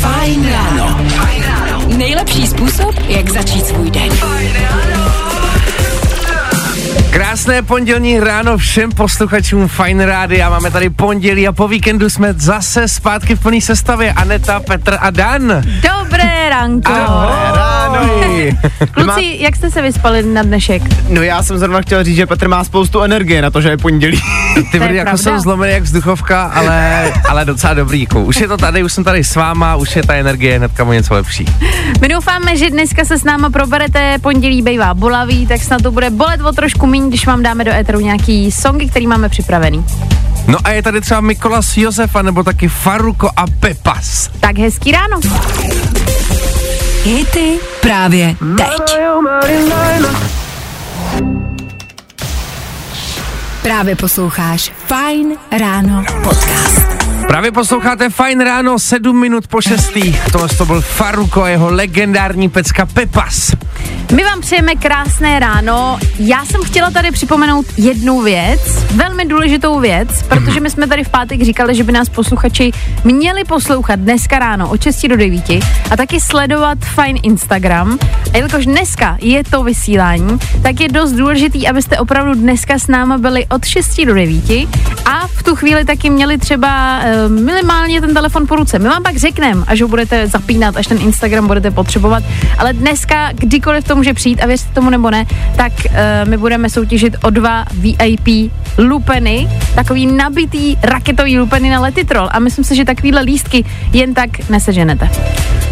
Fajn ráno. Nejlepší způsob, jak začít svůj den. Krásné pondělní ráno všem posluchačům Fine Rádia. Máme tady pondělí a po víkendu jsme zase zpátky v plný sestavě. Aneta, Petr a Dan. Dobré ranko. Ahoj. Kluci, jak jste se vyspali na dnešek? No já jsem zrovna chtěl říct, že Petr má spoustu energie na to, že je pondělí. Ty brdy jako pravda. jsem zlomený jak vzduchovka, ale, ale docela dobrý. Jako. Už je to tady, už jsem tady s váma, už je ta energie hnedka o něco lepší. My doufáme, že dneska se s náma proberete, pondělí bývá bolavý, tak snad to bude bolet o trošku míň, když vám dáme do éteru nějaký songy, který máme připravený. No a je tady třeba Mikolas Josefa, nebo taky Faruko a Pepas. Tak hezký ráno. Hity právě teď. Právě posloucháš Fajn ráno podcast. Právě posloucháte Fine ráno, 7 minut po 6. Tohle to byl Faruko a jeho legendární pecka Pepas. My vám přejeme krásné ráno. Já jsem chtěla tady připomenout jednu věc, velmi důležitou věc, protože my jsme tady v pátek říkali, že by nás posluchači měli poslouchat dneska ráno od 6 do 9 a taky sledovat Fine Instagram. A jelikož dneska je to vysílání, tak je dost důležitý, abyste opravdu dneska s náma byli od 6 do 9 a v tu chvíli taky měli třeba eh, minimálně ten telefon po ruce. My vám pak řekneme, až ho budete zapínat, až ten Instagram budete potřebovat, ale dneska, kdykoliv to může přijít, a věřte tomu nebo ne, tak uh, my budeme soutěžit o dva VIP lupeny, takový nabitý raketový lupeny na letitrol a myslím si, že takovýhle lístky jen tak neseženete.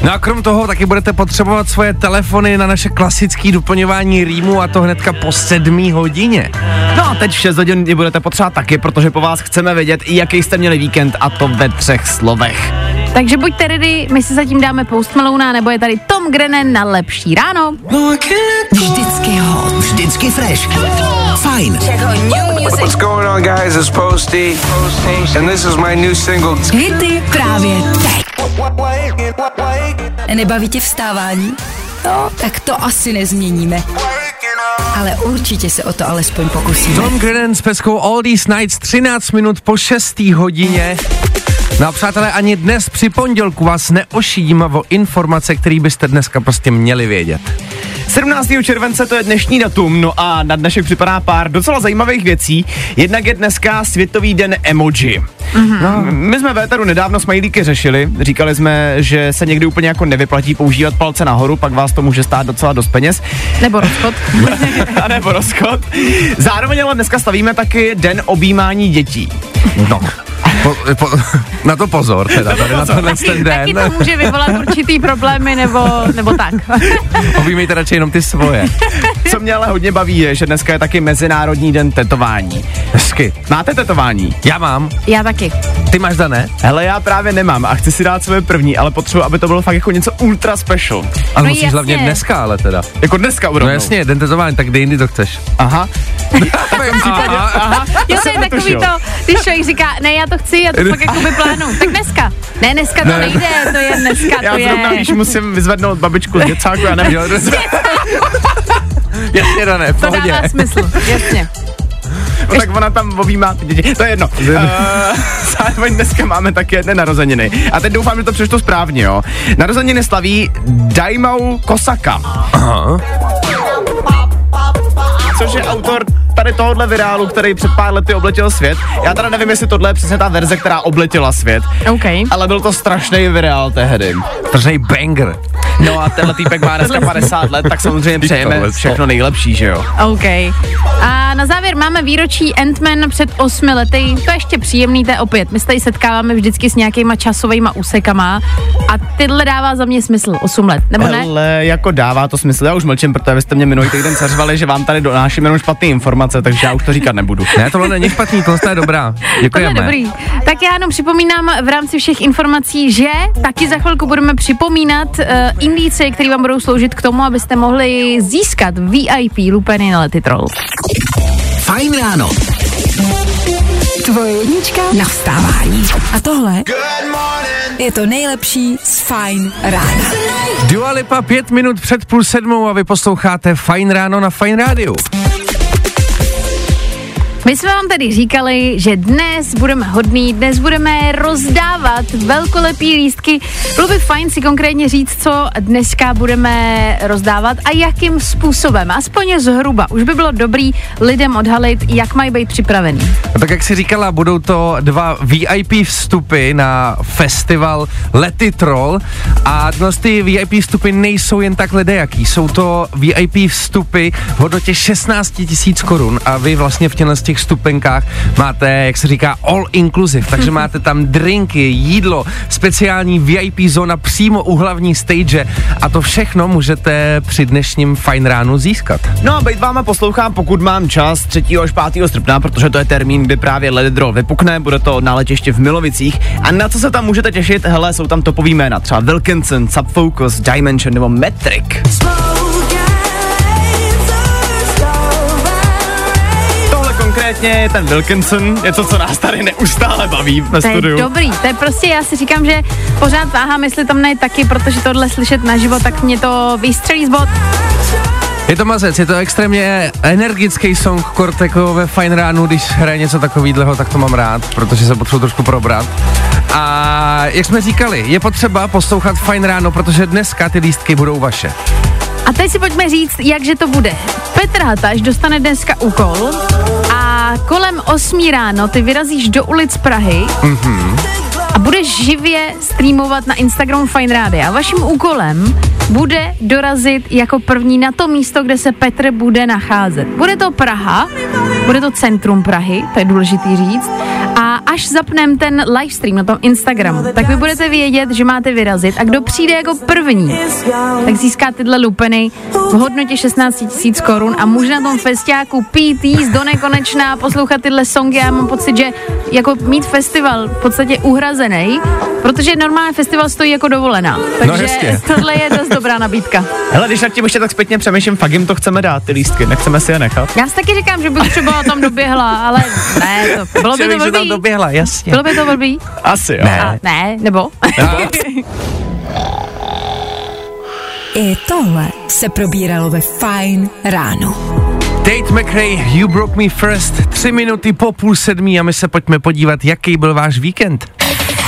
No a krom toho taky budete potřebovat svoje telefony na naše klasické doplňování rýmu a to hnedka po 7 hodině. No a teď v 6 hodin budete potřebovat taky, protože po vás chceme vědět, jaký jste měli víkend a to ve třech slovech. Takže buďte ready, my si zatím dáme Post Malona, nebo je tady Tom Grennan na lepší ráno. Vždycky hot. Vždycky fresh. Fajn. What's going on, guys? It's Posty, and this is my new single. Hity právě teď. Nebaví tě vstávání? No, tak to asi nezměníme. Ale určitě se o to alespoň pokusíme. Tom Grennan s peskou All These Nights 13 minut po 6. hodině. No a přátelé, ani dnes při pondělku vás neošidím o informace, které byste dneska prostě měli vědět. 17. července to je dnešní datum, no a na dnešek připadá pár docela zajímavých věcí. Jednak je dneska Světový den emoji. Mm-hmm. No, my jsme v Éteru nedávno smajlíky řešili, říkali jsme, že se někdy úplně jako nevyplatí používat palce nahoru, pak vás to může stát docela dost peněz. Nebo rozchod. a nebo rozchod. Zároveň ale dneska stavíme taky den objímání dětí. No. Po, po, na to pozor, teda, tady na tenhle ten den. Taky to může vyvolat určitý problémy, nebo, nebo tak. Objímejte radši jenom ty svoje. Co mě ale hodně baví je, že dneska je taky Mezinárodní den tetování. Hezky. Máte tetování? Já mám. Já taky. Ty máš dané? Hele, já právě nemám a chci si dát své první, ale potřebuji, aby to bylo fakt jako něco ultra special. Ale No musíš jasně. hlavně dneska, ale teda. Jako dneska No urovnou. jasně, den tetování, tak kde jindy to chceš. Aha. Aha. Aha. Jo, to je jsem takový to, když člověk říká, ne, já to chci, já to fakt jakoby plánu. Tak dneska. Ne, dneska to Ne. nejde, to je dneska, Já to je. zrovna, když musím vyzvednout babičku z děcáku, já nevím. Jasně, dané, v To dává smysl, jasně. No, tak ona tam objímá ty děti. To je jedno. Uh, zároveň dneska máme také jedné narozeniny. A teď doufám, že to přečtu správně, jo. Narozeniny slaví Daimao Kosaka. Aha. Což je autor tady tohohle virálu, který před pár lety obletěl svět. Já teda nevím, jestli tohle je přesně ta verze, která obletěla svět. OK. Ale byl to strašný virál tehdy. Tržnej banger. No a tenhle týpek má dneska 50 let, tak samozřejmě přejeme všechno nejlepší, že jo? OK. A na závěr máme výročí Ant-Man před osmi lety. To je ještě příjemný, to je opět. My se tady setkáváme vždycky s nějakýma časovými úsekama a tyhle dává za mě smysl 8 let, nebo ne? Ale jako dává to smysl, já už mlčím, protože vy jste mě minulý týden seřvali, že vám tady donáším jenom špatné informace, takže já už to říkat nebudu. Ne, tohle není špatný, tohle je dobrá. To je Děkujeme. dobrý. Tak já jenom připomínám v rámci všech informací, že taky za chvilku budeme připomínat uh, indice, které vám budou sloužit k tomu, abyste mohli získat VIP lupeny na letitrol. Fajn ráno. Tvoje jednička na vstávání. A tohle je to nejlepší z Fajn rána. Dua Lipa pět minut před půl sedmou a vy posloucháte Fajn ráno na Fajn rádiu. My jsme vám tady říkali, že dnes budeme hodný, dnes budeme rozdávat velkolepý lístky. Bylo by fajn si konkrétně říct, co dneska budeme rozdávat a jakým způsobem. Aspoň zhruba. Už by bylo dobrý lidem odhalit, jak mají být připravený. A tak jak si říkala, budou to dva VIP vstupy na festival Lety Troll a dnes ty VIP vstupy nejsou jen tak jaký. Jsou to VIP vstupy v hodnotě 16 tisíc korun a vy vlastně v těchto těch vstupenkách máte, jak se říká, all inclusive, takže máte tam drinky, jídlo, speciální VIP zóna přímo u hlavní stage a to všechno můžete při dnešním fajn ránu získat. No a být váma poslouchám, pokud mám čas 3. až 5. srpna, protože to je termín, kdy právě Roll vypukne, bude to na letiště v Milovicích. A na co se tam můžete těšit? Hele, jsou tam topový jména, třeba Wilkinson, Subfocus, Dimension nebo Metric. Tohle konkrétně je ten Wilkinson, je to, co nás tady neustále baví ve To je studiu. dobrý, to je prostě, já si říkám, že pořád váhám, jestli tam ne taky, protože tohle slyšet naživo, tak mě to vystřelí z bod. Je to mazec, je to extrémně energický song Korteko ve fajn ránu, když hraje něco takového, tak to mám rád, protože se potřebuji trošku probrat. A jak jsme říkali, je potřeba poslouchat fajn ráno, protože dneska ty lístky budou vaše. A teď si pojďme říct, jakže to bude. Petr Hataš dostane dneska úkol a kolem 8 ráno ty vyrazíš do ulic Prahy Mhm. a budeš živě streamovat na Instagramu Fine Radio. A vaším úkolem bude dorazit jako první na to místo, kde se Petr bude nacházet. Bude to Praha, bude to centrum Prahy, to je důležitý říct. A až zapnem ten livestream na tom Instagramu, tak vy budete vědět, že máte vyrazit a kdo přijde jako první, tak získá tyhle lupeny v hodnotě 16 tisíc korun a může na tom festiáku pít, jíst do nekonečná, poslouchat tyhle songy. Já mám pocit, že jako mít festival v podstatě uhrazený, protože normálně festival stojí jako dovolená. Takže jistě. tohle je dost dobrá nabídka. Hele, když nad tím ještě tak zpětně přemýšlím, fakt jim to chceme dát, ty lístky, nechceme si je nechat. Já si taky říkám, že bych třeba tam doběhla, ale ne, to, bylo by to se tam blbý. doběhla, jasně. Bylo by to blbý? Asi jo. A, ne, nebo? I tohle se probíralo ve Fine ráno. Tate McRae, You Broke Me First, tři minuty po půl sedmí a my se pojďme podívat, jaký byl váš víkend.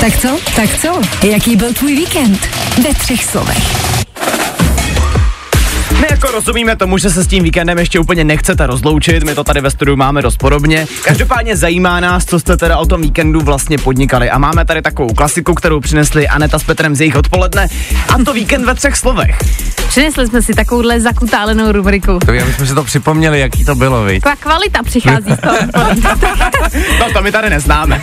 Tak co? Tak co? Jaký byl tvůj víkend? Ve třech slovech. My jako rozumíme tomu, že se s tím víkendem ještě úplně nechcete rozloučit, my to tady ve studiu máme dost podobně. Každopádně zajímá nás, co jste teda o tom víkendu vlastně podnikali. A máme tady takovou klasiku, kterou přinesli Aneta s Petrem z jejich odpoledne. A to víkend ve třech slovech. Přinesli jsme si takovouhle zakutálenou rubriku. To my jsme si to připomněli, jaký to bylo, viď? Taková kvalita přichází z toho. No to my tady neznáme.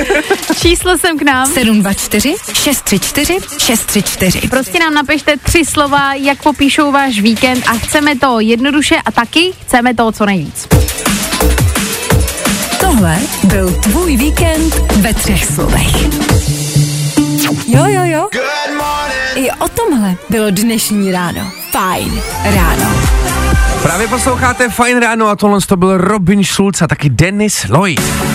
Číslo sem k nám. 724 634 634. Prostě nám napište tři slova, jak popíšou váš víkend a chceme to jednoduše a taky chceme to co nejvíc. Tohle byl tvůj víkend ve třech slovech. Jo, jo, jo. I o tomhle bylo dnešní ráno. Fajn ráno. Právě posloucháte Fine ráno a tohle to byl Robin Schulz a taky Dennis Lloyd.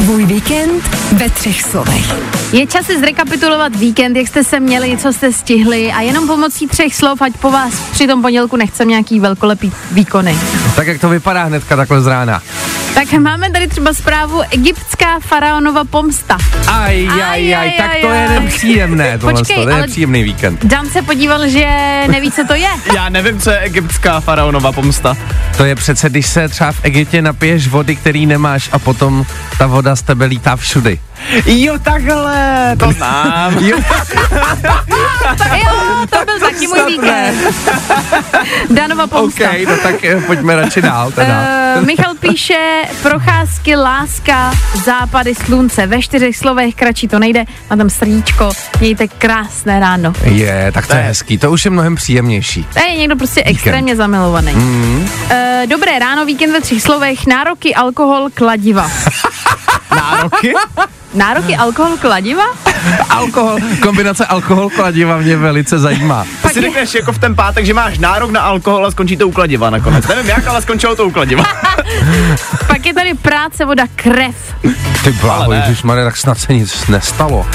Tvůj víkend ve třech slovech. Je čas si zrekapitulovat víkend, jak jste se měli, co jste stihli a jenom pomocí třech slov, ať po vás při tom pondělku nechcem nějaký velkolepý výkony. Tak jak to vypadá hnedka takhle z rána. Tak máme tady třeba zprávu Egyptská faraonova pomsta. Aj, aj, aj, Aj, tak aj, to je aj. nepříjemné, tohle Počkej, to je ale- nepříjemný víkend. Dan se podíval, že neví, co to je. Já nevím, co je egyptská faraonova pomsta. To je přece, když se třeba v Egyptě napiješ vody, který nemáš a potom ta voda z tebe lítá všudy. Jo, takhle, to znám. Jo, Jo, to byl taky můj víkend. Danova OK, pomsta. no tak eh, pojďme radši dál teda. Uh, Michal píše procházky, láska, západy slunce. Ve čtyřech slovech kratší to nejde. Má tam srdíčko. Mějte krásné ráno. Je, tak to je hezký, to už je mnohem příjemnější. To je někdo prostě extrémně zamilovaný. Mm. Uh, dobré ráno, víkend ve třech slovech. Nároky, alkohol, kladiva. Nároky? Nároky, alkohol, kladiva? Alkohol, kombinace alkohol kladiva mě velice zajímá. Ty si řekneš jako v ten pátek, že máš nárok na alkohol a skončí to u kladiva nakonec. Nevím jak, ale skončilo to u kladiva. Pak je tady práce, voda, krev. Ty bláho, Maria, tak snad se nic nestalo.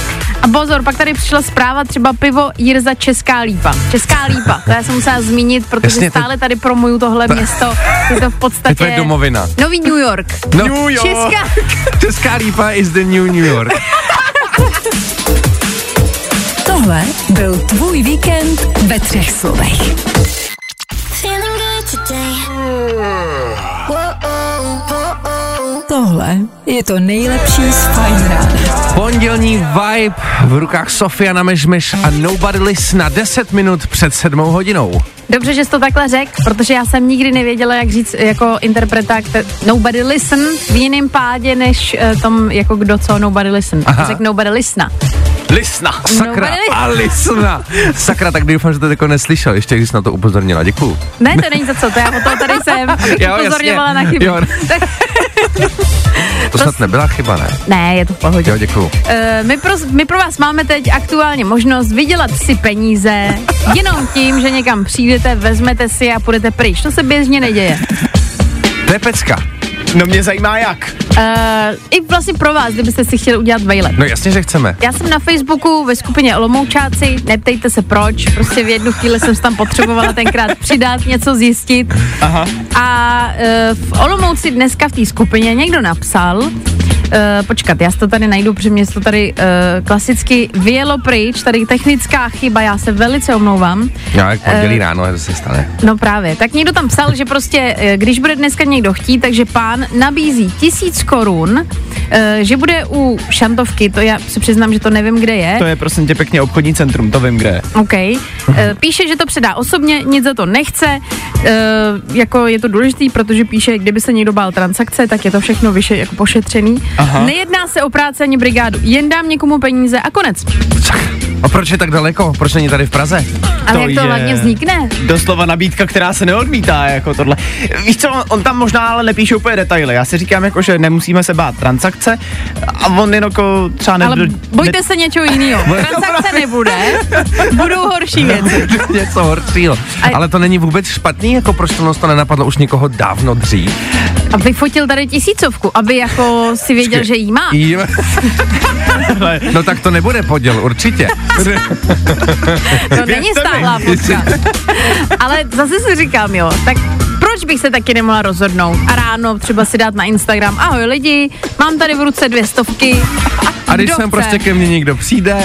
A pozor, pak tady přišla zpráva třeba pivo Jirza Česká lípa. Česká lípa, to já jsem musela zmínit, protože Jasně, to- stále tady promuju tohle město. Je to v Je podstatě... tvoje domovina. Nový New York. No, New York. Česká, Česká lípa is the new New York. Tohle byl tvůj víkend ve třech slovech. Tohle je to nejlepší z Fajn rána. Pondělní vibe v rukách Sofia na Mežmeš a Nobody Listen na 10 minut před sedmou hodinou. Dobře, že jsi to takhle řekl, protože já jsem nikdy nevěděla, jak říct jako interpreta Nobody Listen v jiném pádě, než uh, tom jako kdo co Nobody Listen. Aha. Řekl Nobody Listna. Lisna. Sakra, Nobody a Listna. Sakra, tak doufám, že to jako neslyšel, ještě když jsi na to upozornila, děkuju. Ne, to není za co, to já o toho tady jsem, abych Jo, upozorňovala jasně. na chyby. Jo. To snad nebyla chyba, ne? Ne, je to v pohodě. Jo, děkuju. Eh, my, pro, my pro vás máme teď aktuálně možnost vydělat si peníze jenom tím, že někam přijdete, vezmete si a půjdete pryč. To se běžně neděje. To je pecka. No mě zajímá jak. Uh, I vlastně pro vás, kdybyste si chtěli udělat vejlet. No jasně, že chceme. Já jsem na Facebooku ve skupině Olomoučáci, neptejte se proč, prostě v jednu chvíli jsem se tam potřebovala tenkrát přidat, něco zjistit. Aha. A uh, v Olomouci dneska v té skupině někdo napsal, uh, počkat, já si to tady najdu, protože mě to tady uh, klasicky vyjelo pryč, tady technická chyba, já se velice omlouvám. Já jak pondělí Eh, ráno, to se stane. No právě, tak někdo tam psal, že prostě, eh, když bude dneska někdo chtít, takže pán nabízí tisíc korun, eh, že bude u šantovky, to já se přiznám, že to nevím, kde je. To je prosím tě pěkně obchodní centrum, to vím kde. je. OK. Eh, Píše, že to předá osobně, nic za to nechce. Eh, Jako je to důležitý, protože píše, kdyby se někdo bál transakce, tak je to všechno vyše jako pošetřený. Aha. Nejedná se o práci ani brigádu, jen dám někomu peníze a konec. A proč je tak daleko? Proč není tady v Praze? Ale To jak to hlavně vznikne? Doslova nabídka, která se neodmítá, jako tohle. Víš co, on, on tam možná ale nepíše úplně detaily. Já si říkám, jako, že nemusíme se bát transakce a on jen jako třeba ne, Ale bojte se něčeho jiného. Transakce nebude, budou horší věci. Něco horšího. A- Ale to není vůbec špatný, jako proč to nenapadlo už někoho dávno dřív? A vyfotil tady tisícovku, aby jako si věděl, že jí má. Jí- no tak to nebude poděl, určitě. To není stáhlá fotka. Ale zase si říkám, jo, tak proč bych se taky nemohla rozhodnout a ráno třeba si dát na Instagram, ahoj lidi, mám tady v ruce dvě stovky. A když sem prostě ke mně někdo přijde,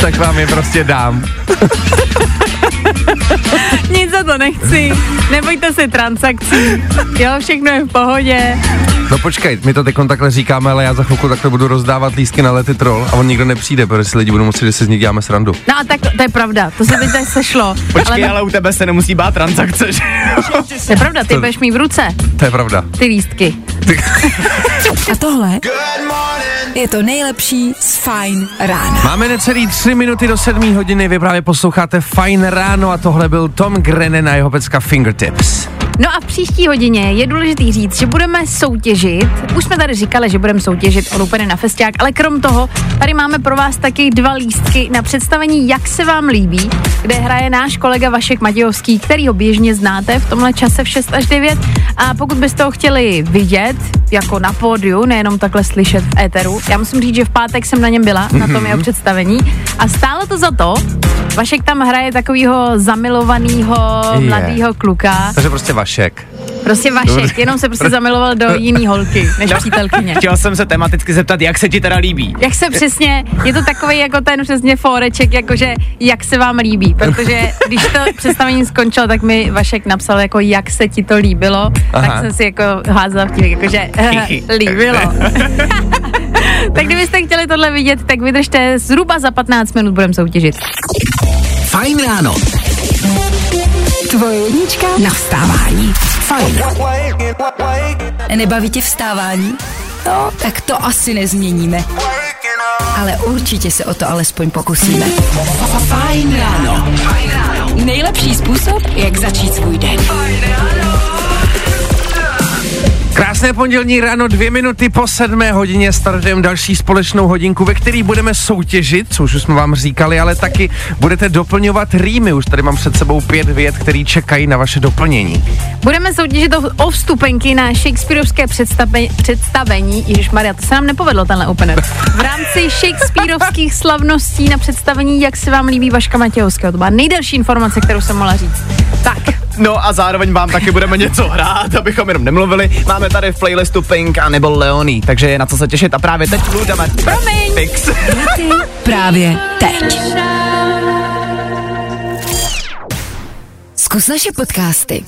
tak vám je prostě dám. Nic za to nechci, nebojte se transakcí, jo, všechno je v pohodě. No počkej, my to teď takhle říkáme, ale já za chvilku takhle budu rozdávat lístky na lety troll a on nikdo nepřijde, protože si lidi budou muset, že si z nich děláme srandu. No a tak to, to je pravda, to se teď tady sešlo. Počkej, ale, ale u tebe se nemusí bát transakce, že to je pravda, ty budeš mít v ruce To je pravda. ty lístky. A tohle je to nejlepší z Fajn rána. Máme necelý tři minuty do sedmí hodiny, vy právě posloucháte Fajn ráno a tohle byl Tom Grennan a jeho pecka Fingertips. No a v příští hodině je důležitý říct, že budeme soutěžit. Už jsme tady říkali, že budeme soutěžit o Lupeny na festiák, ale krom toho, tady máme pro vás taky dva lístky na představení Jak se vám líbí, kde hraje náš kolega Vašek Matějovský, který ho běžně znáte v tomhle čase v 6 až 9. A pokud byste ho chtěli vidět, jako na pódiu, nejenom takhle slyšet v éteru, já musím říct, že v pátek jsem na něm byla, na tom jeho představení. A stálo to za to, Vašek tam hraje takového zamilovaného mladého kluka. Takže prostě Vašek. Prostě Vašek, jenom se prostě zamiloval do jiný holky, než přítelkyně. Chtěl jsem se tematicky zeptat, jak se ti teda líbí. Jak se přesně, je to takový jako ten přesně foreček, jakože jak se vám líbí, protože když to představení skončilo, tak mi Vašek napsal jako jak se ti to líbilo, Aha. tak jsem si jako házela vtip, jakože líbilo. tak kdybyste chtěli tohle vidět, tak vydržte zhruba za 15 minut budeme soutěžit. Fajn ráno. Tvoje jednička na vstávání. Fajn. Nebaví tě vstávání? No, tak to asi nezměníme. Ale určitě se o to alespoň pokusíme. Fajn ráno. Nejlepší způsob, jak začít svůj den. Krásné pondělní ráno, dvě minuty po sedmé hodině startujeme další společnou hodinku, ve které budeme soutěžit, což už jsme vám říkali, ale taky budete doplňovat rýmy. Už tady mám před sebou pět vět, které čekají na vaše doplnění. Budeme soutěžit o, o vstupenky na Shakespeareovské představe, představení. Ježíš Maria, to se nám nepovedlo tenhle opener. V rámci Shakespeareovských slavností na představení, jak se vám líbí Vaška Matějovského. To byla nejdelší informace, kterou jsem mohla říct. Tak, No a zároveň vám taky budeme něco hrát, abychom jenom nemluvili. Máme tady v playlistu Pink a nebo Leonie, takže je na co se těšit a právě teď jdeme. Promiň. Fix. Právě teď. Zkus naše podcasty.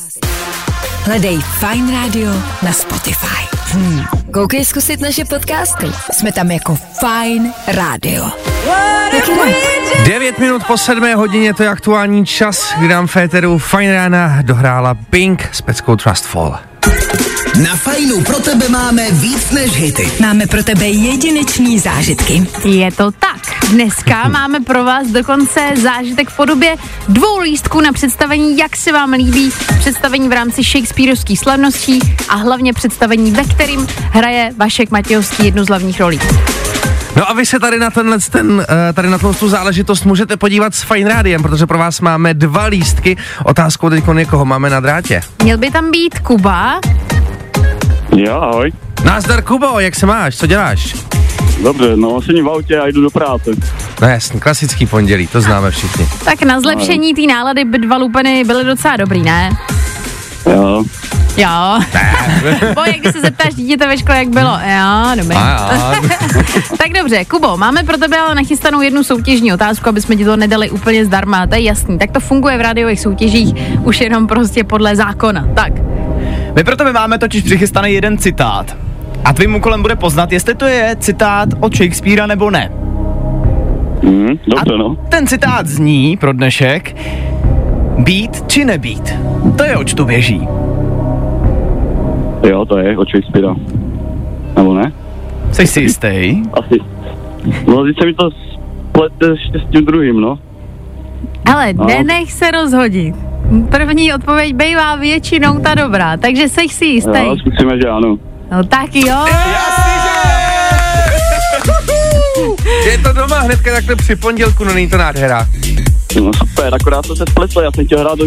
Hledej Fine Radio na Spotify. Hmm. Koukej zkusit naše podcasty. Jsme tam jako Fine Radio. Taky ne? 9 minut po sedmé hodině, to je aktuální čas, kdy nám Féteru Fine Rána dohrála Pink s peckou Trust Fall. Na Fajnu pro tebe máme víc než hity. Máme pro tebe jedinečný zážitky. Je to tak. Dneska máme pro vás dokonce zážitek v podobě dvou lístků na představení, jak se vám líbí představení v rámci Shakespeareovských slavností a hlavně představení, ve kterým hraje Vašek Matějovský jednu z hlavních rolí. No a vy se tady na tenhle ten, eh, tady na tu záležitost můžete podívat s Fine Rádiem, protože pro vás máme dva lístky. Otázkou teď někoho máme na drátě. Měl by tam být Kuba, Jo, ahoj. Nazdar Kubo, jak se máš, co děláš? Dobře, no sedím v autě a jdu do práce. No jasný, klasický pondělí, to známe všichni. tak na zlepšení té nálady by dva lupeny byly docela dobrý, ne? Jo. Jo. Bo jak když se zeptáš dítěte ve škole, jak bylo. Jo, dobrý. Jo. Tak dobře, Kubo, máme pro tebe ale nachystanou jednu soutěžní otázku, aby jsme ti to nedali úplně zdarma, to je jasný. Tak to funguje v rádiových soutěžích už jenom prostě podle zákona. Tak, My pro tebe máme totiž přichystaný jeden citát. A tvým úkolem bude poznat, jestli to je citát od Shakespearea nebo ne. Hm, dobře, a no. ten citát zní pro dnešek být či nebýt. To je oč tu běží. Jo, to je od Shakespearea. Nebo ne? Jsi si jistý? Asi. No, se mi to splete ještě s tím druhým, no. ale No. nenech se rozhodit. První odpověď bývá většinou ta dobrá, takže seš si jistý. Jo, zkusíme, že ano. No tak jo. Je to doma hnedka takhle při pondělku, no není to nádhera. No super, akorát to se spletlo, já jsem chtěl hrát do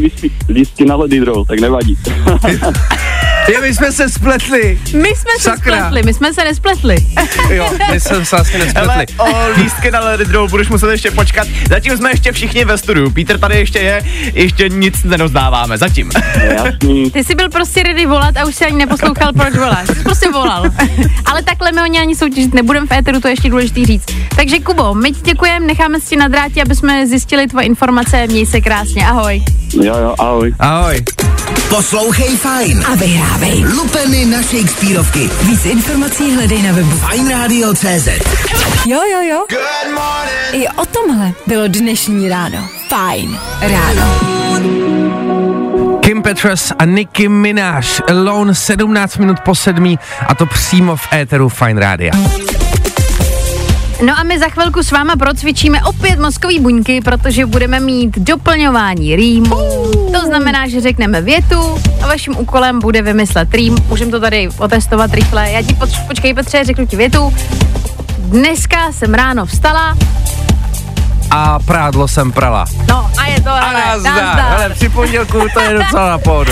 lístky na Draw, tak nevadí. Je, my jsme se spletli. My jsme se Sakra. spletli, my jsme se nespletli. Jo, my jsme se asi Hele, nespletli. o lístky na Lady Draw budeš muset ještě počkat. Zatím jsme ještě všichni ve studiu. Pítr tady ještě je, ještě nic nedozdáváme. Zatím. Jasný. Ty jsi byl prostě ready volat a už si ani neposlouchal, proč voláš. Ty jsi prostě volal. Ale takhle my o ně ani soutěžit nebudeme v éteru, to je ještě důležitý říct. Takže Kubo, my ti děkujeme, necháme si na drátě, aby jsme zjistili tvoje informace. Měj se krásně, ahoj. Jo, jo, ahoj. Ahoj. Poslouchej Fajn. A vyhrávej. Lupeny na Shakespeareovky. Víc informací hledej na webu. Fajnradio.cz Jo, jo, jo. I o tomhle bylo dnešní ráno. Fajn ráno. Kim Petras a Nicki Minaj, Alone 17 minut po sedmí a to přímo v éteru Fine Rádia. No a my za chvilku s váma procvičíme opět mozkový buňky, protože budeme mít doplňování rýmů. To znamená, že řekneme větu a vaším úkolem bude vymyslet rým. Můžeme to tady otestovat rychle. Já ti poč- počkej Petře, řeknu ti větu. Dneska jsem ráno vstala, A prádlo jsem prala. no a je to, A hele, nazdar. nazdar. Hele, při pondělku to je docela na pohodu.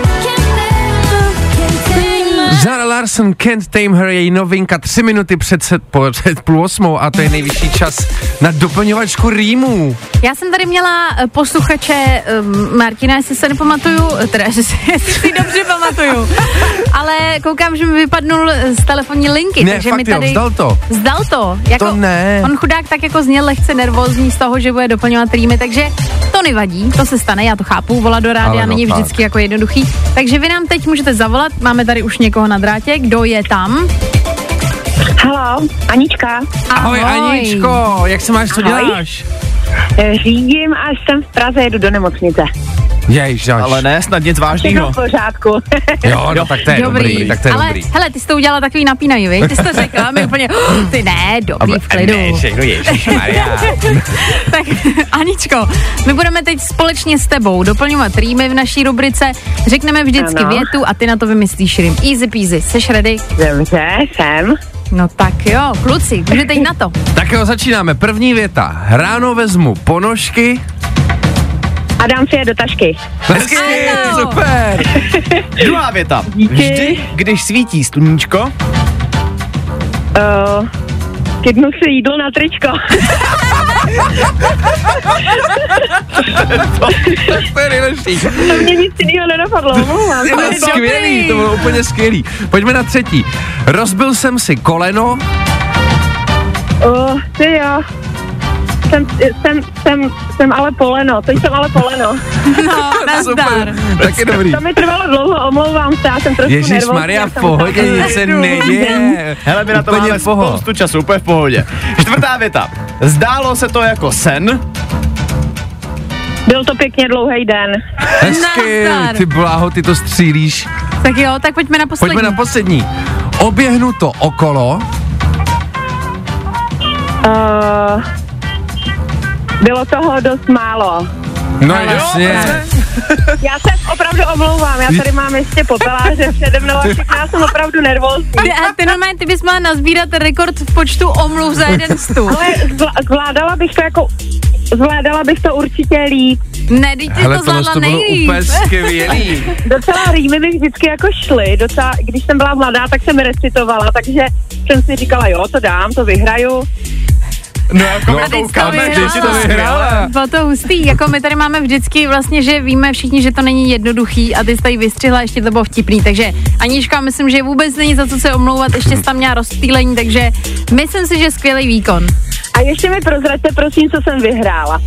Zara Larson, Can't Tame Her, její novinka, tři minuty před, set, po, před půl osmou a to je nejvyšší čas na doplňovačku rýmů. Já jsem tady měla eh, posluchače um, Martina, jestli se nepamatuju, eh, teda jestli si, dobře pamatuju, ale koukám, že mi vypadnul z telefonní linky, Ne, takže fakt mi jo, tady... vzdal to. Vzdal to. Jako, To ne. On chudák tak jako zněl lehce nervózní z toho, že bude doplňovat rýmy, takže to nevadí, to se stane, já to chápu, volat do rádia no není vždycky jako jednoduchý. Takže vy nám teď můžete zavolat, máme tady už někoho na drátě, kdo je tam? Halo, Anička. Ahoj, Aničko, jak se máš, co Ahoj. děláš? Eh, Řídím a jsem v Praze, jedu do nemocnice. Jež. Ale ne, snad nic Všechno vážného. v pořádku. Jo, no tak to je dobrý, tak to je Ale dobrý. hele, ty jsi to udělala takový napínavý, viď? Ty jsi to řekla, my úplně, oh, ty ne, dobrý, v klidu. Ne, všechno. Tak Aničko, my budeme teď společně s tebou doplňovat rýmy v naší rubrice. Řekneme vždycky Ano. větu a ty na to vymyslíš rým. Easy peasy, seš ready? Dobře, jsem. No tak jo, kluci, můžete jít na to. Tak jo, začínáme. První věta. Ráno vezmu ponožky. A dám si je do tašky. Hezky, super. Druhá věta. Díky. Vždy, když svítí sluníčko, Uh, kydnu si jídlo na tričko. to je nejlepší. to mě nic jiného nenapadlo, omlouvám To bylo skvělý, to bylo úplně skvělý. Pojďme na třetí. Rozbil jsem si koleno. Uh, ty jo. Jsem, jsem, jsem, jsem ale poleno, teď jsem ale poleno. No, nazdar. Tak je dobrý. To mi trvalo dlouho, omlouvám se, já jsem trošku Ježíš nervózní. Maria, v pohodě, nic se neděje. hele, my na to Úplně máme poho. spoustu času, úplně v pohodě. Čtvrtá věta. Zdálo se to jako sen, Byl to pěkně dlouhý den. Hezky, Nazdar. ty bláho, ty to střílíš. Tak jo, tak pojďme na poslední. Pojďme na poslední. Oběhnu to okolo. Uh, bylo toho dost málo. No jasně. Já se opravdu omlouvám, já tady mám ještě popeláře přede mnou a všechno, já jsem opravdu nervózní. Ty, a ty normálně, ty bys měla nazbírat rekord v počtu omluv za jeden stůl. Ale zvla- zvládala bych to jako, zvládala bych to určitě líp. Ne, teď ty to zvládla to bylo nejlíp. úplně skvělý. Docela rýmy mi vždycky jako šly, docela, když jsem byla mladá, tak jsem recitovala, takže jsem si říkala, jo, to dám, to vyhraju. No jako No, my koukáme, že vyhrála. si to vyhrála. Bylo to hustý, jako my tady máme vždycky vlastně, že víme všichni, že to není jednoduchý a ty jsi tady vystřihla, ještě to bylo vtipný, takže Anička, myslím, že vůbec není za co se omlouvat, ještě jsi tam měla rozptýlení, takže myslím si, že skvělý výkon. A ještě mi prozraďte, prosím, co jsem vyhrála.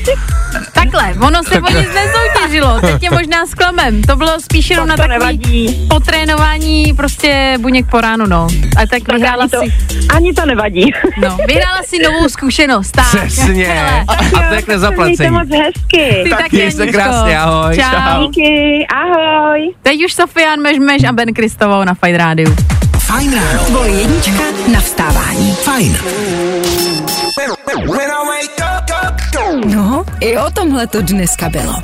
Takhle, ono se o nic nesoutěžilo, teď tě možná sklamem, to bylo spíš jenom na to takový potrénování prostě buněk po ránu, no. A tak vyhrála ani to, si, ani to nevadí. no, vyhrála si novou zkušenost, tak. Přesně. A to je k Mějte nezaplacení. moc hezky. Ty Tak taky, se krásně, ahoj. Čau. Díky, ahoj. Teď už Sofian Mežmeš a Ben Kristovou na Fight Rádiu. Fajn ráno. Tvoje jednička na vstávání. Fajn. No, i o tomhle to dneska bylo.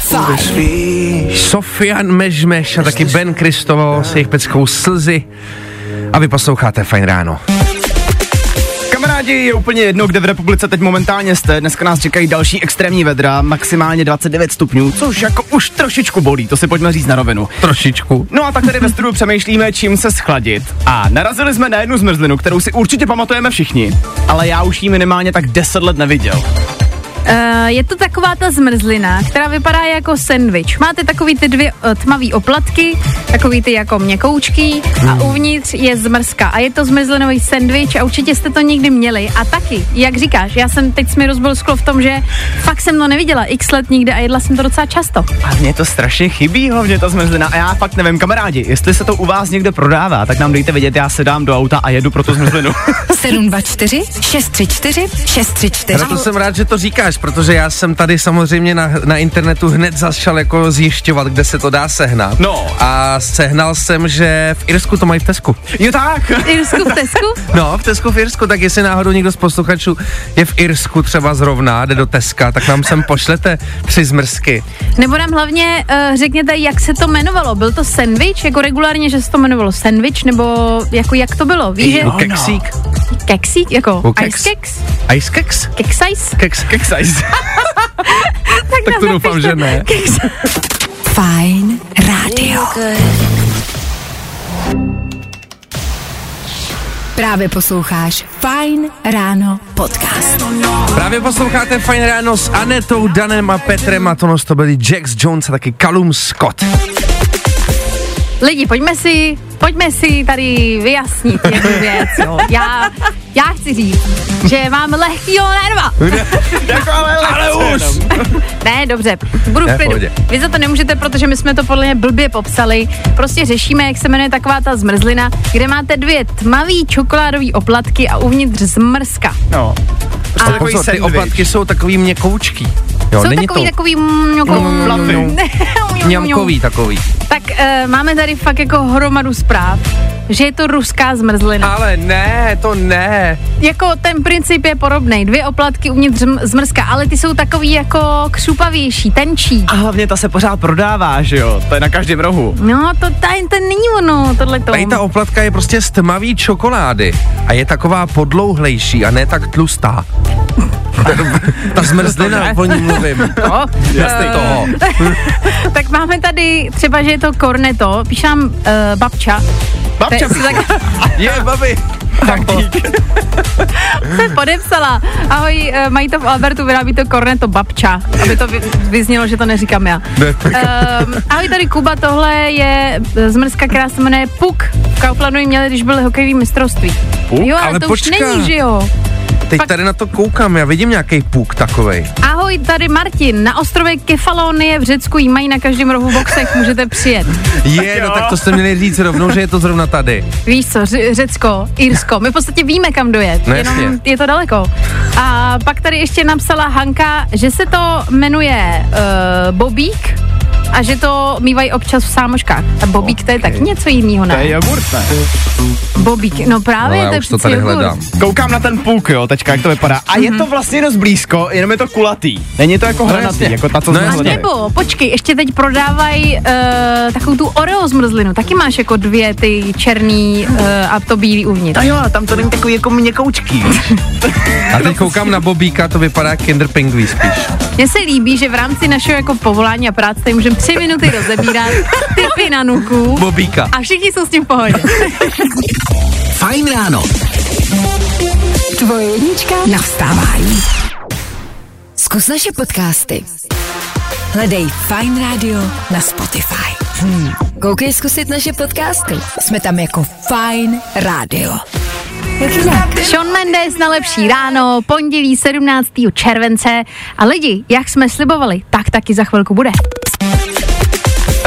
Fajn. Sofian Mežmeš a taky Ben Kristovo s jejich peckou slzy. A vy posloucháte Fajn ráno. Kamarádi, je úplně jedno, kde v republice teď momentálně jste. Dneska nás čekají další extrémní vedra, maximálně 29 stupňů, což jako už trošičku bolí, to si pojďme říct na rovinu. Trošičku. No a tak tady ve studiu přemýšlíme, čím se schladit. A narazili jsme na jednu zmrzlinu, kterou si určitě pamatujeme všichni, ale já už ji minimálně tak 10 let neviděl. Uh, je to taková ta zmrzlina, která vypadá jako sendvič. Máte takový ty dvě uh, tmavý oplatky, takový ty jako měkoučký a uvnitř je zmrzka. A je to zmrzlinový sendvič a určitě jste to někdy měli. A taky, jak říkáš, já jsem teď mi rozbil sklo v tom, že fakt jsem to neviděla x let nikde a jedla jsem to docela často. A mně to strašně chybí, hlavně ta zmrzlina. A já fakt nevím, kamarádi, jestli se to u vás někde prodává, tak nám dejte vědět, já se dám do auta a jedu pro tu zmrzlinu. 724 634 634. Na to jsem rád, že to říkáš, protože já jsem tady samozřejmě na, na internetu hned začal jako zjišťovat, kde se to dá sehnat. No. A sehnal jsem, že v Irsku to mají v Tesku. jo tak. Irsku v Tesku? No, v Tesku v Irsku, tak jestli náhodou někdo z posluchačů je v Irsku třeba zrovna, jde do Teska, tak nám sem pošlete tři zmrzky. Nebo nám hlavně uh, řekněte, jak se to jmenovalo. Byl to sandwich, jako regulárně, že se to jmenovalo sandwich, nebo jako jak to bylo? Víš, že keksík. keksík, jako U keks. ice keks? Ice keks? Keksajs? Keks. Keksajs. Tak to doufám, že ne. Fajn rádio. Právě posloucháš Fajn ráno podcast. Právě posloucháte Fajn ráno s Anetou, Danem a Petrem a to to byli Jax Jones a taky Callum Scott. Lidi, pojďme si, pojďme si tady vyjasnit jednu věc, jo. Já, já chci říct, že mám lehkýho nerva. jako ale, ale už. Ne, dobře, budu Ne, v klidu. pohodě. Vy za to nemůžete, protože my jsme to podle mě blbě popsali. Prostě řešíme, jak se jmenuje taková ta zmrzlina, kde máte dvě tmavý čokoládové oplatky a uvnitř zmrzka. No. A Prostě Pozor, ty sandwich. oplatky jsou takový měkoučký. Jo, Jsou není takový, to takový mňoko, Fluffy. ňamkový takový. Tak uh, máme tady fakt jako hromadu zpráv, že je to ruská zmrzlina. Ale ne, to ne. Jako ten princip je podobný. Dvě oplatky uvnitř zm- zmrzka, ale ty jsou takový jako křupavější, tenčí. A hlavně ta se pořád prodává, že jo? To je na každém rohu. No, to tady to není ono, tohle to. Tady ta oplatka je prostě z tmavý čokolády a je taková podlouhlejší a ne tak tlustá. ta zmrzlina, o ní mluvím. No, Jasný toho. tak máme tady třeba, že je to korneto, píšám uh, babča. Babča tak, Je, babi. se podepsala. Ahoj, uh, mají to v Albertu, vyrábí to korneto babča, aby to vy, vyznělo, že to neříkám já. Ne, Um, ahoj tady Kuba, tohle je eh, zmrzka, která se jmenuje Puk. V Kauflandu ji měli, když byly hokejový mistrovství. Puk? Jo, ale, Ale to počkat. už není, že jo? Teď Fakt- tady na to koukám, já vidím nějaký puk takovej. Ahoj, tady Martin. Na ostrově Kefalonie v Řecku jí mají na každém rohu v boxech, můžete přijet. Je, no tak to jste měli říct rovnou, že je to zrovna tady. Víš co, Řecko, Irsko, my v podstatě víme, kam dojet, No jenom jasně. je to daleko. A pak tady ještě napsala Hanka, že se to jmenuje uh, Bobík a že to mývají občas v sámoškách. A Bobík to je taky něco jiného, To je ne? jogurt, ne? Bobík, no právě, No, to je to tady jogurt. hledám. Koukám na ten puk, jo, teďka, jak to vypadá. A je to vlastně dost blízko, jenom je to kulatý. Není to jako hranatý, jasně. jako ta, co No hledali. Nebo, počkej, ještě teď prodávají uh, takovou tu Oreo zmrzlinu. Taky máš jako dvě ty černý uh, a to bílý uvnitř. A jo, a tam to není takový jako měkoučký. A teď koukám na Bobíka, to vypadá jak Kinder Pingví spíš. Mně se líbí, že v rámci našeho jako povolání a práce tady můžeme tři minuty rozebírat typy na nuku Bobíka. a všichni jsou s tím v pohodě. Fajn ráno. Tvoje jednička na vstávání. Zkus naše podcasty. Hledej Fine Radio na Spotify. Hmm. Koukej zkusit naše podcasty. Jsme tam jako Fine Radio. Jak jinak? Sean Mendes na lepší ráno, pondělí 17. července a lidi, jak jsme slibovali, tak taky za chvilku bude.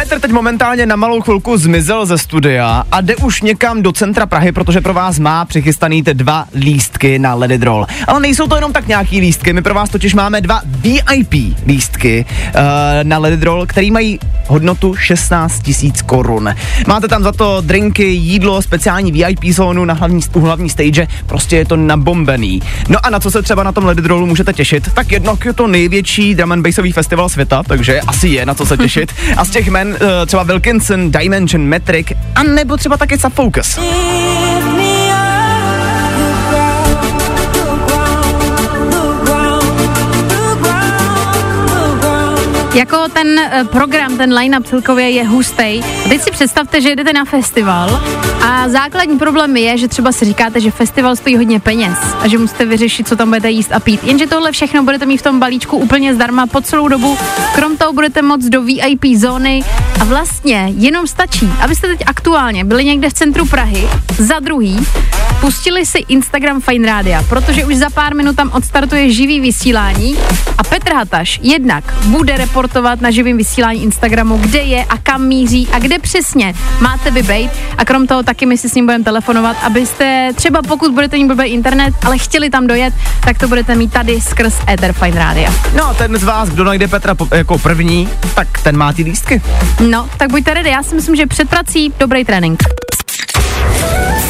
Petr teď momentálně na malou chvilku zmizel ze studia a jde už někam do centra Prahy, protože pro vás má přichystaný ty dva lístky na Let It Roll. Ale nejsou to jenom tak nějaký lístky, my pro vás totiž máme dva VIP lístky uh, na Let It Roll, který mají hodnotu 16 tisíc korun. Máte tam za to drinky, jídlo, speciální VIP zónu na hlavní, u hlavní stage, prostě je to nabombený. No a na co se třeba na tom Let It Rollu můžete těšit? Tak jednak je to největší drum and bassový festival světa, takže asi je na co se těšit. A z těch men třeba Wilkinson, Dimension, Metric, a nebo třeba taky Subfocus. Jako ten eh, program, ten line-up celkově je hustý. A teď si představte, že jdete na festival a základní problém je, že třeba si říkáte, že festival stojí hodně peněz a že musíte vyřešit, co tam budete jíst a pít. Jenže tohle všechno budete mít v tom balíčku úplně zdarma po celou dobu. Krom toho budete moc do VIP zóny a vlastně jenom stačí, abyste teď aktuálně byli někde v centru Prahy, za druhý, pustili si Instagram Fine Rádia, protože už za pár minut tam odstartuje živý vysílání a Petr Hataš jednak bude reportovat na živém vysílání Instagramu, kde je a kam míří a kde přesně máte vybejt a krom toho taky my si s ním budeme telefonovat, abyste třeba pokud budete mít blbý internet, ale chtěli tam dojet, tak to budete mít tady skrz Ether Fine Rádia. No a ten z vás, kdo najde Petra jako první, tak ten má ty lístky. No, tak buďte ready, já si myslím, že před prací dobrý trénink.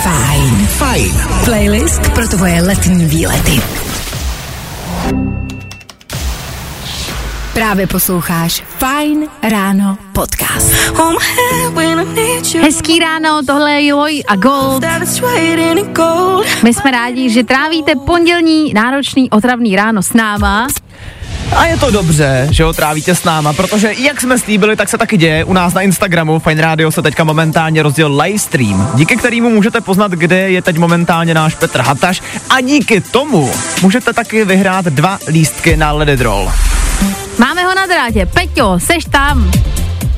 Fajn. Fajn. Playlist pro tvoje letní výlety. Právě posloucháš Fine Ráno podcast. Hezký ráno, tohle je Joy a Gold. My jsme rádi, že trávíte pondělní náročný otravný ráno s náma. A je to dobře, že ho trávíte s náma, protože jak jsme slíbili, tak se taky děje. U nás na Instagramu Fine Radio se teďka momentálně rozděl livestream, díky kterému můžete poznat, kde je teď momentálně náš Petr Hataš a díky tomu můžete taky vyhrát dva lístky na Let It Roll. Máme ho na drátě. Peťo, seš tam.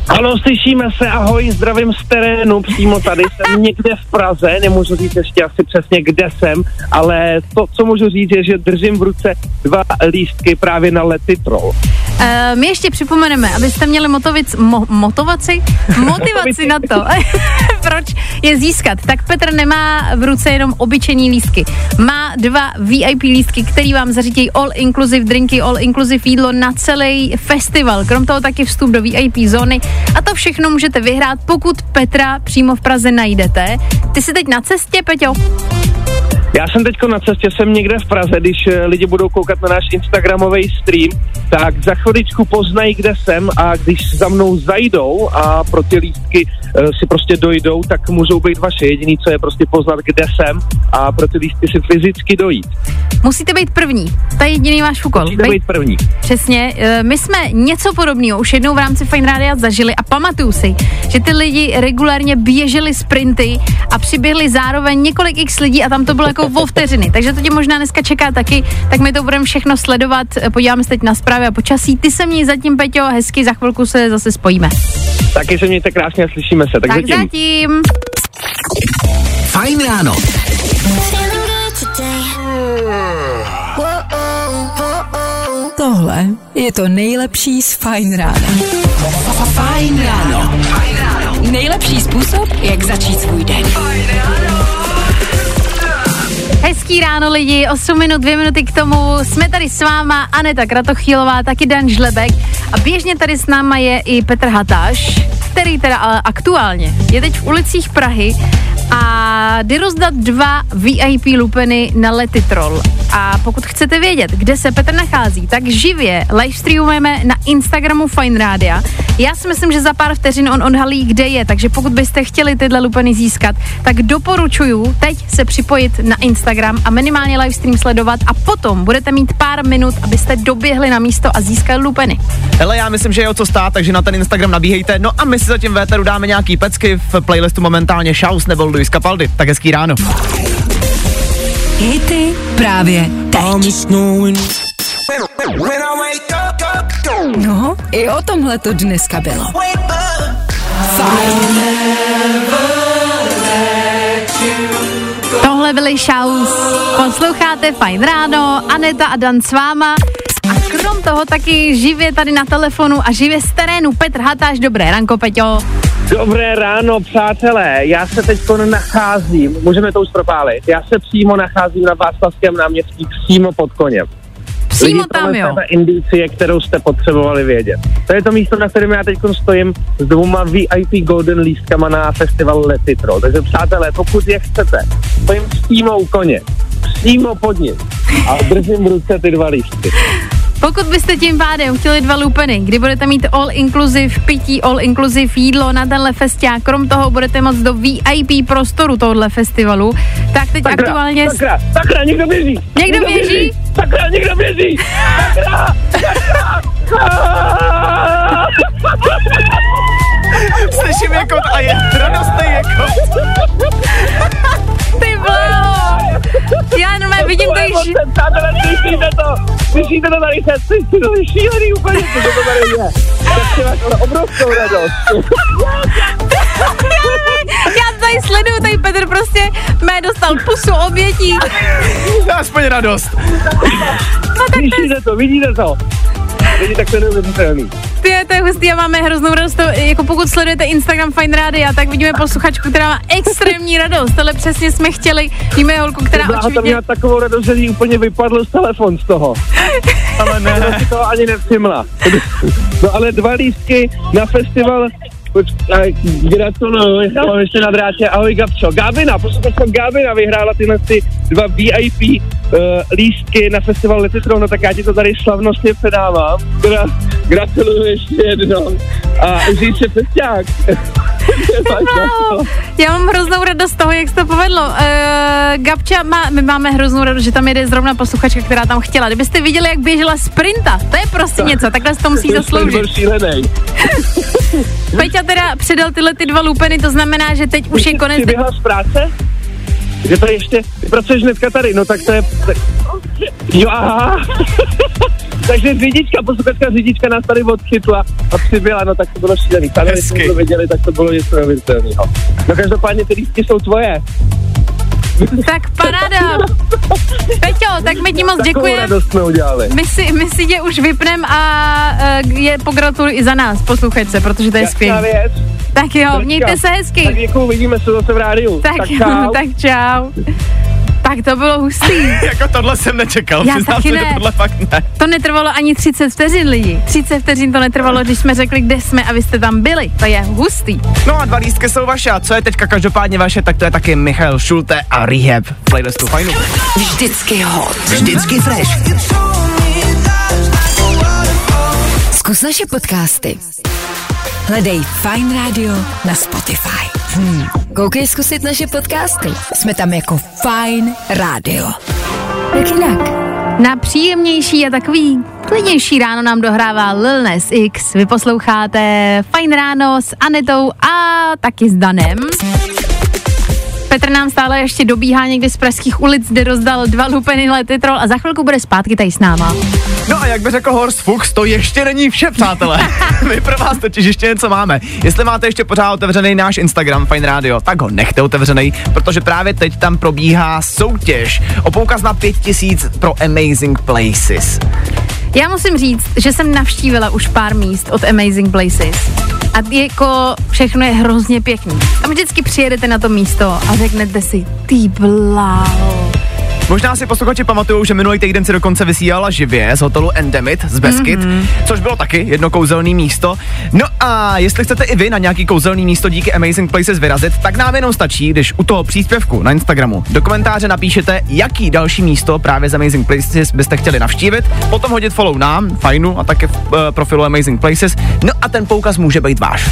Ano, slyšíme se, ahoj, zdravím z terénu, přímo tady jsem někde v Praze, nemůžu říct ještě asi přesně, kde jsem, ale to, co můžu říct, je, že držím v ruce dva lístky právě na lety troll. Uh, my ještě připomeneme, abyste měli motovic, mo, motovaci, motivaci na to. proč je získat. Tak Petr nemá v ruce jenom obyčejný lístky. Má dva VIP lístky, který vám zařídí all inclusive drinky, all inclusive jídlo na celý festival. Krom toho taky vstup do VIP zóny. A to všechno můžete vyhrát, pokud Petra přímo v Praze najdete. Ty jsi teď na cestě, Peťo? Já jsem teď na cestě, jsem někde v Praze, když eh, lidi budou koukat na náš Instagramový stream, tak za chviličku poznají, kde jsem a když za mnou zajdou a pro ty lístky uh, si prostě dojdou, tak můžou být vaše. Jediný, co je prostě poznat, kde jsem a pro ty lístky si fyzicky dojít. Musíte být první. To je jediný váš úkol. Musíte být první. Přesně. Eh, My jsme něco podobného už jednou v rámci Fine Rádia zažili a pamatuju si, že ty lidi regulárně běželi sprinty a přiběhli zároveň několik x lidí a tam to bylo jako o vteřiny. Takže to tě možná dneska čeká taky, tak my to budeme všechno sledovat. Podíváme se teď na zprávy a počasí. Ty se měj zatím, Peťo, hezky, za chvilku se zase spojíme. Taky se mějte krásně a slyšíme se. Tak, Tak zatím. zatím. Fajn ráno. Tohle je to nejlepší z Fine Rána. Fajn ráno. Nejlepší způsob, jak začít svůj den. Hezký ráno lidi, 8 minut, 2 minuty k tomu. Jsme tady s váma Aneta Kratochýlová, taky Dan Žlebek a běžně tady s náma je i Petr Hatáš, který teda ale aktuálně je teď v ulicích Prahy a jde rozdat dva VIP lupeny na Letitrol. A pokud chcete vědět, kde se Petr nachází, tak živě livestreamujeme na Instagramu Fine Rádia. Já si myslím, že za pár vteřin on odhalí, kde je, takže pokud byste chtěli tyhle lupeny získat, tak doporučuju teď se připojit na Instagram a minimálně livestream sledovat a potom budete mít pár minut, abyste doběhli na místo a získali lupeny. Hele, já myslím, že je o co stát, takže na ten Instagram nabíhejte. No a my si zatím véteru dáme nějaký pecky v playlistu momentálně Shouse nebo Luis Capaldi. Tak hezký ráno. Hity právě teď. No, i o tomhle to dneska bylo. Tohle byly Shouse. Posloucháte Fajn ráno, Aneta a Dan s váma. A krom toho taky živě tady na telefonu a živě z terénu Petr Hatáš. Dobré ranko, Peťo. Dobré ráno, přátelé. Já se teď nacházím, můžeme to už propálit, já se přímo nacházím na Václavském náměstí přímo pod koněm. Přímo Lidi, tam, jo. indicie, kterou jste potřebovali vědět. To je to místo, na kterém já teď stojím s dvouma VIP Golden lístkama na festival Letitro. Takže přátelé, pokud je chcete, stojím přímo u koně, přímo pod ním a držím v ruce ty dva lístky. Pokud byste tím pádem chtěli dva lupeny, kdy budete mít all inclusive pití, all inclusive jídlo na tenhle festiák, krom toho budete moct do VIP prostoru tohohle festivalu, tak teď Sakra, aktuálně... sakra, sakra, někdo běží! Někdo běží? Sakra, někdo běží! Sakra, sakra! Slyším jako a je radostný jako. Ty bláho! Já jenom vidím to již... Přátelé, slyšíte to? Slyšíte to tady se? Slyšíte to? Šílený úplně, co to tady je. Tak si máš obrovskou radost. Já tady sleduju, tady Petr prostě mé dostal pusu obětí. Aspoň radost. Slyšíte to? Vidíte to? Vidíte, tak to neuvěřitelný. Ty, to je hustý a máme hroznou radost. To, jako pokud sledujete Instagram Fine Radio, tak vidíme posluchačku, která má extrémní radost. Tohle přesně jsme chtěli. Víme holku, která tam očividně... měla takovou radost, že jí úplně vypadl z telefon z toho. Ale ne. si to ani nevšimla. No ale dva lístky na festival gratuluju, já mám ještě na drátě. Ahoj Gabčo. Gábina, posluchačka Gábina vyhrála tyhle ty dva VIP uh, lístky na festival Letitron, no tak já ti to tady slavnostně předávám. Teda gratuluju ještě jednou. A užij se festiák. Wow. Já mám hroznou radost z toho, jak se to povedlo. Uh, Gabča, má, my máme hroznou radost, že tam jede zrovna posluchačka, která tam chtěla. Kdybyste viděli, jak běžela sprinta, to je prostě něco, takhle se to musí zasloužit. Peťa teda předal tyhle ty dva lupeny, to znamená, že teď už je konec. Jsi běhla z práce? Že to ještě, ty pracuješ hnedka tady, no tak to je, tak, jo aha. Takže řidička, posluchačka řidička nás tady odchytla a přiběla, no tak to bylo šílený. Tady, když jsme to viděli, tak to bylo něco neuvěřitelného. No každopádně ty lístky jsou tvoje. Tak paráda. Peťo, tak my ti moc děkujeme. My si, my si tě už vypnem a uh, je pogratuluj i za nás, posluchačce, protože to je skvělé. Tak jo, mějte se Tak hezky. děkuju, vidíme se zase v rádiu. Tak, tak jo, čau. tak čau. Tak to bylo hustý. jako tohle jsem nečekal, Já přiznám taky se, že ne. tohle fakt ne. To netrvalo ani 30 vteřin lidi. 30 vteřin to netrvalo, když jsme řekli, kde jsme a vy jste tam byli. To je hustý. No a dva lístky jsou vaše a co je teďka každopádně vaše, tak to je taky Michal Schulte a Rehab v playlistu Fajnu. Vždycky hot. Vždycky fresh. Zkus naše podcasty. Hledej Fine Radio na Spotify. Hmm. Koukej zkusit naše podcasty. Jsme tam jako Fine Radio. Jak jinak? Na příjemnější a takový klidnější ráno nám dohrává Lil Nas X. Vy posloucháte Fajn ráno s Anetou a taky s Danem. Petr nám stále ještě dobíhá někdy z pražských ulic, kde rozdal dva lupeny letitrol a za chvilku bude zpátky tady s náma. No a jak by řekl Horst Fuchs, to ještě není vše, přátelé. My pro vás totiž ještě něco máme. Jestli máte ještě pořád otevřený náš Instagram Fine Radio, tak ho nechte otevřený, protože právě teď tam probíhá soutěž o poukaz na 5000 pro Amazing Places. Já musím říct, že jsem navštívila už pár míst od Amazing Places. A jako všechno je hrozně pěkný. Tam vždycky přijedete na to místo a řeknete si, ty bláho. Možná si posluchači pamatují, že minulý týden si dokonce vysílala živě z hotelu Endemit z Beskyt, mm-hmm. což bylo taky jedno kouzelné místo. No a jestli chcete i vy na nějaký kouzelný místo díky Amazing Places vyrazit, tak nám jenom stačí, když u toho příspěvku na Instagramu do komentáře napíšete, jaký další místo právě z Amazing Places byste chtěli navštívit, potom hodit follow nám, fajnu a také v uh, profilu Amazing Places, no a ten poukaz může být váš.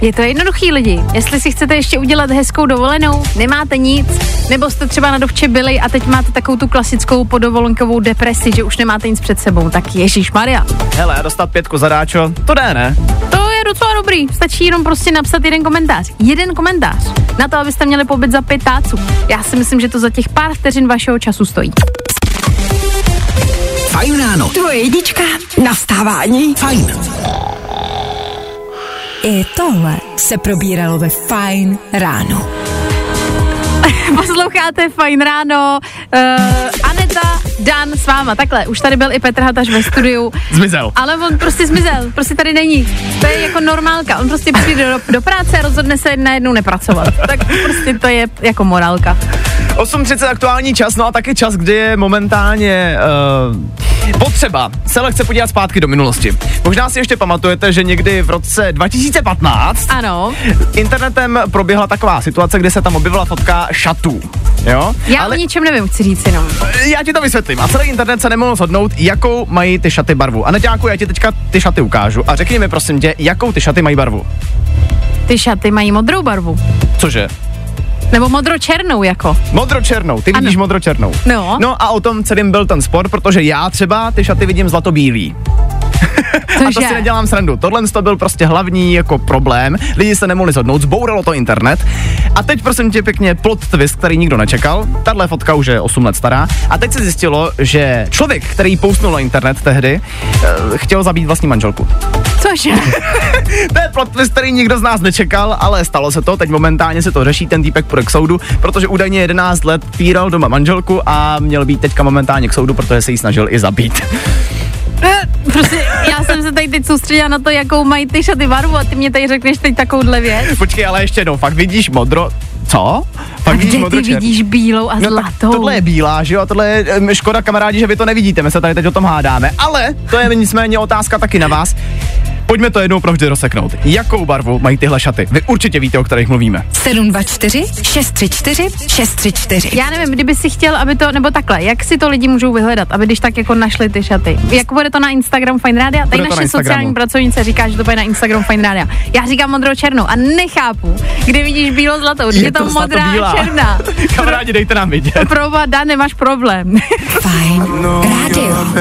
Je to jednoduchý lidi. Jestli si chcete ještě udělat hezkou dovolenou, nemáte nic, nebo jste třeba na dovče byli a teď máte takovou tu klasickou podovolenkovou depresi, že už nemáte nic před sebou, tak Ježíš Maria. Hele, a dostat pětku zadáčo, to jde, ne? To je docela dobrý. Stačí jenom prostě napsat jeden komentář. Jeden komentář. Na to, abyste měli pobyt za pět táců. Já si myslím, že to za těch pár vteřin vašeho času stojí. Fajn ráno. Tvoje jednička na vstávání. Fajn. I tohle se probíralo ve Fine ráno. Posloucháte Fajn ráno. Uh, Aneta, Dan s váma. Takhle, už tady byl i Petr Hataš ve studiu. Zmizel. Ale on prostě zmizel, prostě tady není. To je jako normálka. On prostě přijde do, do práce a rozhodne se najednou nepracovat. Tak prostě to je jako morálka. 8.30 aktuální čas, no a taky čas, kdy je momentálně uh, potřeba se lehce podívat zpátky do minulosti. Možná si ještě pamatujete, že někdy v roce 2015 Ano. internetem proběhla taková situace, kde se tam objevila fotka šatů. Jo? Já Ale... o ničem nevím, chci říct jenom. Já ti to vysvětlím. A celý internet se nemohl shodnout, jakou mají ty šaty barvu. A neďáku, já ti teďka ty šaty ukážu. A řekni mi prosím tě, jakou ty šaty mají barvu. Ty šaty mají modrou barvu. Cože? Nebo modro-černou jako. Modročernou, ty Ano. vidíš modročernou. No. No a o tom celým byl ten sport, protože já třeba ty šaty vidím zlatobílý. A to si nedělám srandu. Tohle to byl prostě hlavní jako problém. Lidi se nemohli zhodnout, zbouralo to internet. A teď prosím tě pěkně plot twist, který nikdo nečekal. Tahle fotka už je 8 let stará. A teď se zjistilo, že člověk, který poustnul na internet tehdy, eh, chtěl zabít vlastní manželku. Cože? To je plot twist, který nikdo z nás nečekal, ale stalo se to. Teď momentálně se to řeší, ten týpek půjde k soudu, protože údajně 11 let týral doma manželku a měl být teďka momentálně k soudu, protože se jí snažil i zabít. Prostě já jsem se tady teď soustředila na to, jakou mají ty šaty barvu a ty mě tady řekneš teď takovouhle věc. Počkej, ale ještě jednou, fakt vidíš modro... Co? Fakt A kde ty vidíš bílou a No, zlatou? tohle je bílá, že jo? A tohle je škoda, kamarádi, že vy to nevidíte, my se tady teď o tom hádáme. Ale to je nicméně otázka taky na vás. Pojďme to jednou provždy rozseknout. Jakou barvu mají tyhle šaty? Vy určitě víte, o kterých mluvíme. 724 634 634. Já nevím, kdyby si chtěl, aby to, nebo takhle, jak si to lidi můžou vyhledat, aby když tak jako našli ty šaty. Jak bude to na Instagram Fine Radio? Tady na naše Instagramu. sociální pracovnice říká, že to bude na Instagram Fine Radio. Já říkám modrou černou a nechápu, kde vidíš bílo zlatou, je, to, modrá a černá. Kamarádi, dejte nám vidět. Proba, Dan, nemáš problém. Fajn rádio.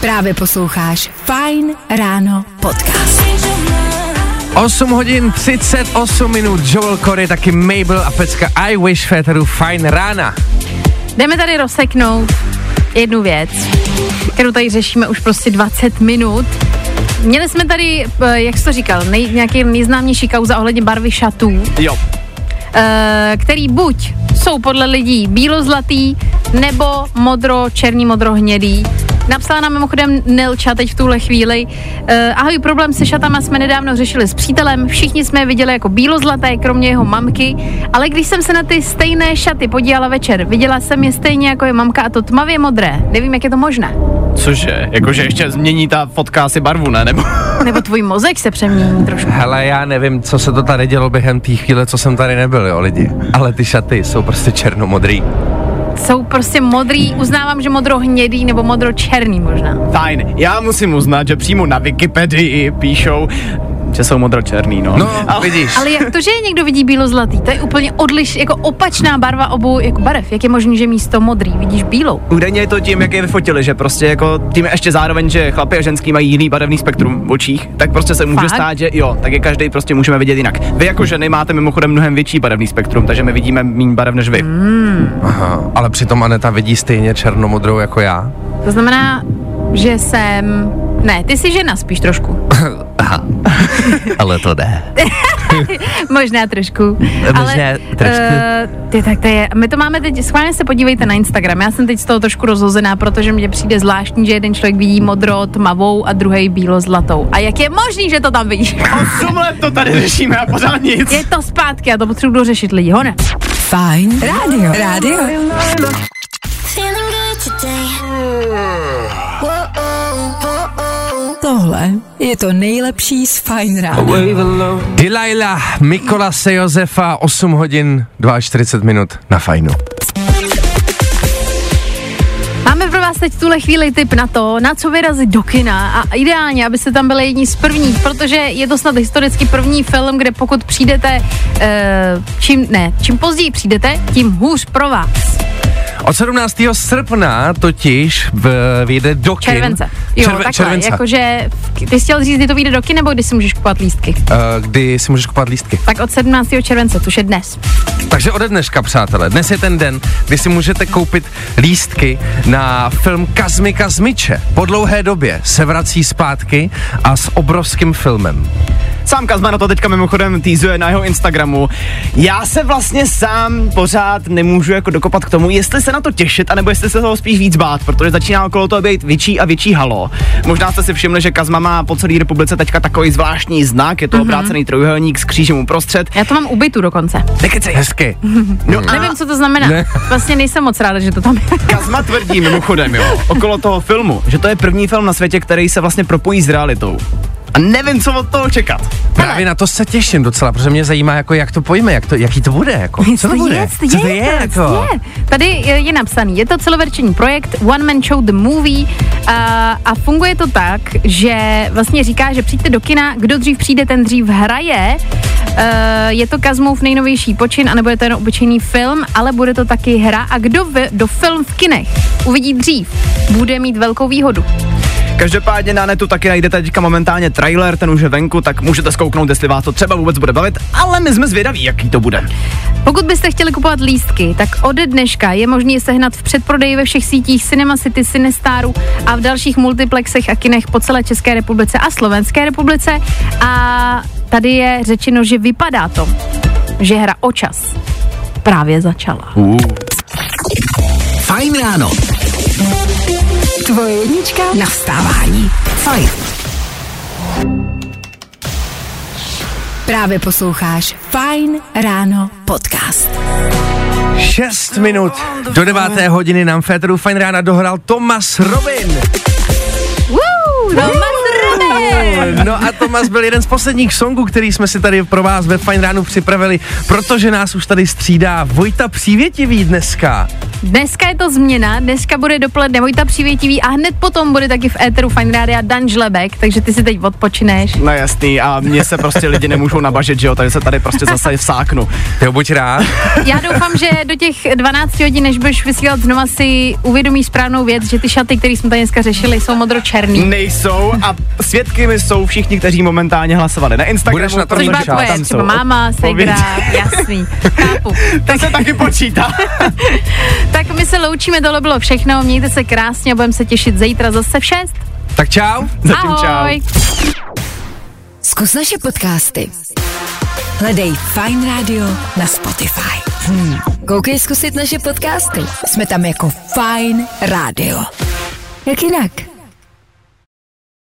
Právě posloucháš Fine ráno podcast. 8 hodin 38 minut, Joel Corey, taky Mabel a pecka I Wish Féteru Fajn rána. Jdeme tady rozseknout jednu věc, kterou tady řešíme už prostě 20 minut. Měli jsme tady, eh, jak jsi to říkal, nej, nějaký nejznámější kauza ohledně barvy šatů, Jo. eh, který buď jsou podle lidí bílozlatý, nebo modro, černý, modro, hnědý. Napsala nám mimochodem Nelča teď v tuhle chvíli. Uh, ahoj, problém se šatama jsme nedávno řešili s přítelem, všichni jsme je viděli jako bílozlaté, kromě jeho mamky, ale když jsem se na ty stejné šaty podívala večer, viděla jsem je stejně jako je mamka a to tmavě modré. Nevím, jak je to možné. Cože? Jakože ještě změní ta fotka asi barvu, ne? Nebo... Nebo tvůj mozek se přemění trošku. Hele, já nevím, co se to tady dělo během té chvíle, co jsem tady nebyl, jo, lidi. Ale ty šaty jsou prostě černomodrý. Jsou prostě modrý, uznávám, že modro hnědý nebo modro černý možná. Fajn, já musím uznat, že přímo na Wikipedii píšou, že jsou modročerný, no. No, vidíš. Ale jak to, že je někdo vidí bílozlatý? To je úplně odliš, jako opačná barva obou jako barev. Jak je možné, že místo modrý vidíš bílou? Údajně je to tím, jak je vyfotili, že prostě jako tím ještě zároveň, že chlapi a ženský mají jiný barevný spektrum v očích, tak prostě se může Fakt? stát, že jo, tak je každý prostě můžeme vidět jinak. Vy jako ženy máte mimochodem mnohem větší barevný spektrum, takže my vidíme méně barev než vy. Mm. Aha, ale přitom Aneta vidí stejně černomodrou jako já. To znamená, že jsem... Ne, ty jsi žena spíš trošku. Ale to ne. Možná trošku. Možná ale, trošku. Uh, ty, tak to je, my to máme teď, schválně se podívejte na Instagram. Já jsem teď z toho trošku rozhozená, protože mně přijde zvláštní, že jeden člověk vidí modro tmavou a druhý bílo zlatou. A jak je možný, že to tam vidíš? Osm let to tady řešíme a pořád nic. Je to zpátky a to potřebuji dořešit lidi, hone. Fajn rádio. Rádio. Tohle je to nejlepší z Fajn rána. Delilah, Mikolase Josefa, 8 hodin 42 minut na fajnu. Máme pro vás teď tuhle chvíli tip na to, na co vyrazit do kina a ideálně, abyste tam byli jedni z prvních, protože je to snad historicky první film, kde pokud přijdete, uh, čím, ne, čím později přijdete, tím hůř pro vás. Od 17. srpna totiž v, vyjde do kin. Července. Jo, Červe- takhle, července. jakože, ty jsi chtěl říct, kdy to vyjde do kin, nebo kdy si můžeš kupovat lístky? Uh, kdy si můžeš kupovat lístky. Tak od 17. července, což je dnes. Takže ode dneška, přátelé, dnes je ten den, kdy si můžete koupit lístky na film Kazmy Kazmiče. Po dlouhé době se vrací zpátky a s obrovským filmem. Sám Kazma na to teďka mimochodem týzuje na jeho Instagramu. Já se vlastně sám pořád nemůžu jako dokopat k tomu, jestli se na to těšit, anebo jestli se toho spíš víc bát, protože začíná okolo toho být větší a větší halo. Možná jste si všimli, že Kazma má po celé republice teďka takový zvláštní znak, je to mm-hmm. obrácený trojuhelník s křížem uprostřed. Já to mám ubytu dokonce. Nekecej. Hezky. No a Nevím, co to znamená. Ne. Vlastně nejsem moc ráda, že to tam je. Kazma tvrdí mimochodem, jo, okolo toho filmu, že to je první film na světě, který se vlastně propojí s realitou. A nevím, co od toho čekat. Právě na to se těším docela, protože mě zajímá, jako jak to pojme, jak to, jaký to bude, jako. Co to bude? Je, Co to je, jako? je. Tady je, je napsaný, je to celoverčený projekt One Man Show The Movie a, a funguje to tak, že vlastně říká, že přijďte do kina, kdo dřív přijde, ten dřív hraje. Uh, je to Kazmův nejnovější počin, anebo je to jen obyčejný film, ale bude to taky hra a kdo v, do film v kinech uvidí dřív, bude mít velkou výhodu. Každopádně na netu taky najdete teďka momentálně trailer, ten už je venku, tak můžete zkouknout, jestli vás to třeba vůbec bude bavit, ale my jsme zvědaví, jaký to bude. Pokud byste chtěli kupovat lístky, tak ode dneška je možné sehnat v předprodeji ve všech sítích Cinema City, Cinestaru a v dalších multiplexech a kinech po celé České republice a Slovenské republice. A tady je řečeno, že vypadá to, že hra o čas právě začala. Uh. Fajn ráno. Tvoje jednička na vstávání. Fajn. Právě posloucháš Fajn ráno podcast. 6 minut do 9. hodiny nám Féteru Fine Rána dohrál Thomas Robin. Woo, Thomas Robin! No a Tomas byl jeden z posledních songů, který jsme si tady pro vás ve Fine Ránu připravili, protože nás už tady střídá Vojta Přívětivý dneska. Dneska je to změna, dneska bude dopoledne Vojta Přívětivý a hned potom bude taky v éteru Fine Rádia Dan Žlebek, takže ty si teď odpočineš. No jasný, a mě se prostě lidi nemůžou nabažit, že jo, takže se tady prostě zase vsáknu. Jo, buď rád. Já doufám, že do těch 12 hodin, než budeš vysílat znova, si uvědomíš správnou věc, že ty šaty, které jsme tady dneska řešili, jsou modro-černý. Nejsou a svědky mi jsou všichni, kteří momentálně hlasovali na Instagramu. Budeš na to Což mít byla šát, tvoje, tam třeba jsou máma, segra, jasný, chápu. To se taky počítá. Tak my se loučíme, tohle bylo všechno, mějte se krásně a budeme se těšit zítra zase v 6. Tak čau. Zatím čau. Ahoj. Zkus naše podcasty. Hledej Fine Radio na Spotify. Hmm. Koukej zkusit naše podcasty. Jsme tam jako Fine Radio. Jak jinak?